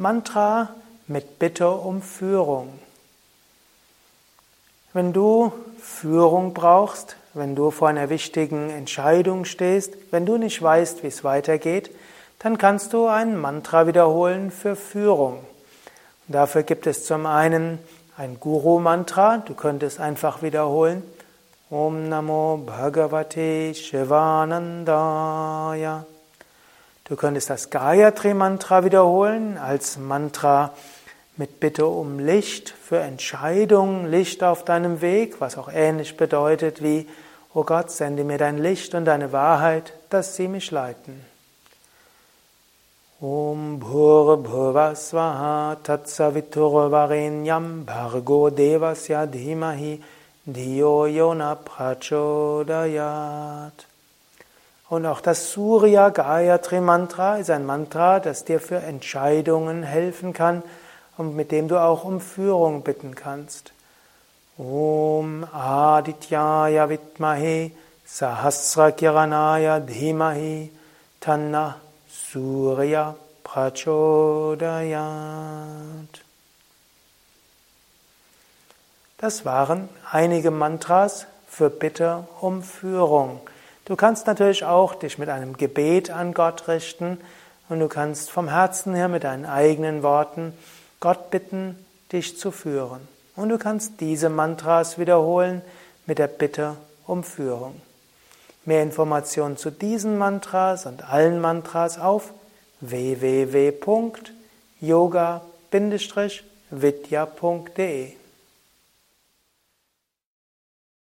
Mantra mit Bitte um Führung. Wenn du Führung brauchst, wenn du vor einer wichtigen Entscheidung stehst, wenn du nicht weißt, wie es weitergeht, dann kannst du ein Mantra wiederholen für Führung. Und dafür gibt es zum einen ein Guru-Mantra, du könntest einfach wiederholen Om Namo Bhagavate Shivanandaya. Du könntest das Gayatri-Mantra wiederholen als Mantra mit Bitte um Licht für Entscheidungen, Licht auf deinem Weg, was auch ähnlich bedeutet wie, O Gott, sende mir dein Licht und deine Wahrheit, dass sie mich leiten. Om Bhur Bhuva Svaha Tatsavitur Varenyam Bhargo Devasya Dhimahi Diyo Yona Prachodayat. Und auch das Surya Gayatri Mantra ist ein Mantra, das dir für Entscheidungen helfen kann und mit dem du auch um Führung bitten kannst. Om Adityaya Vitmahe Sahasra Kiranaya Dhimahi Tanna Surya Prachodayat. Das waren einige Mantras für Bitte um Führung. Du kannst natürlich auch dich mit einem Gebet an Gott richten und du kannst vom Herzen her mit deinen eigenen Worten Gott bitten, dich zu führen. Und du kannst diese Mantras wiederholen mit der Bitte um Führung. Mehr Informationen zu diesen Mantras und allen Mantras auf www.yoga-vidya.de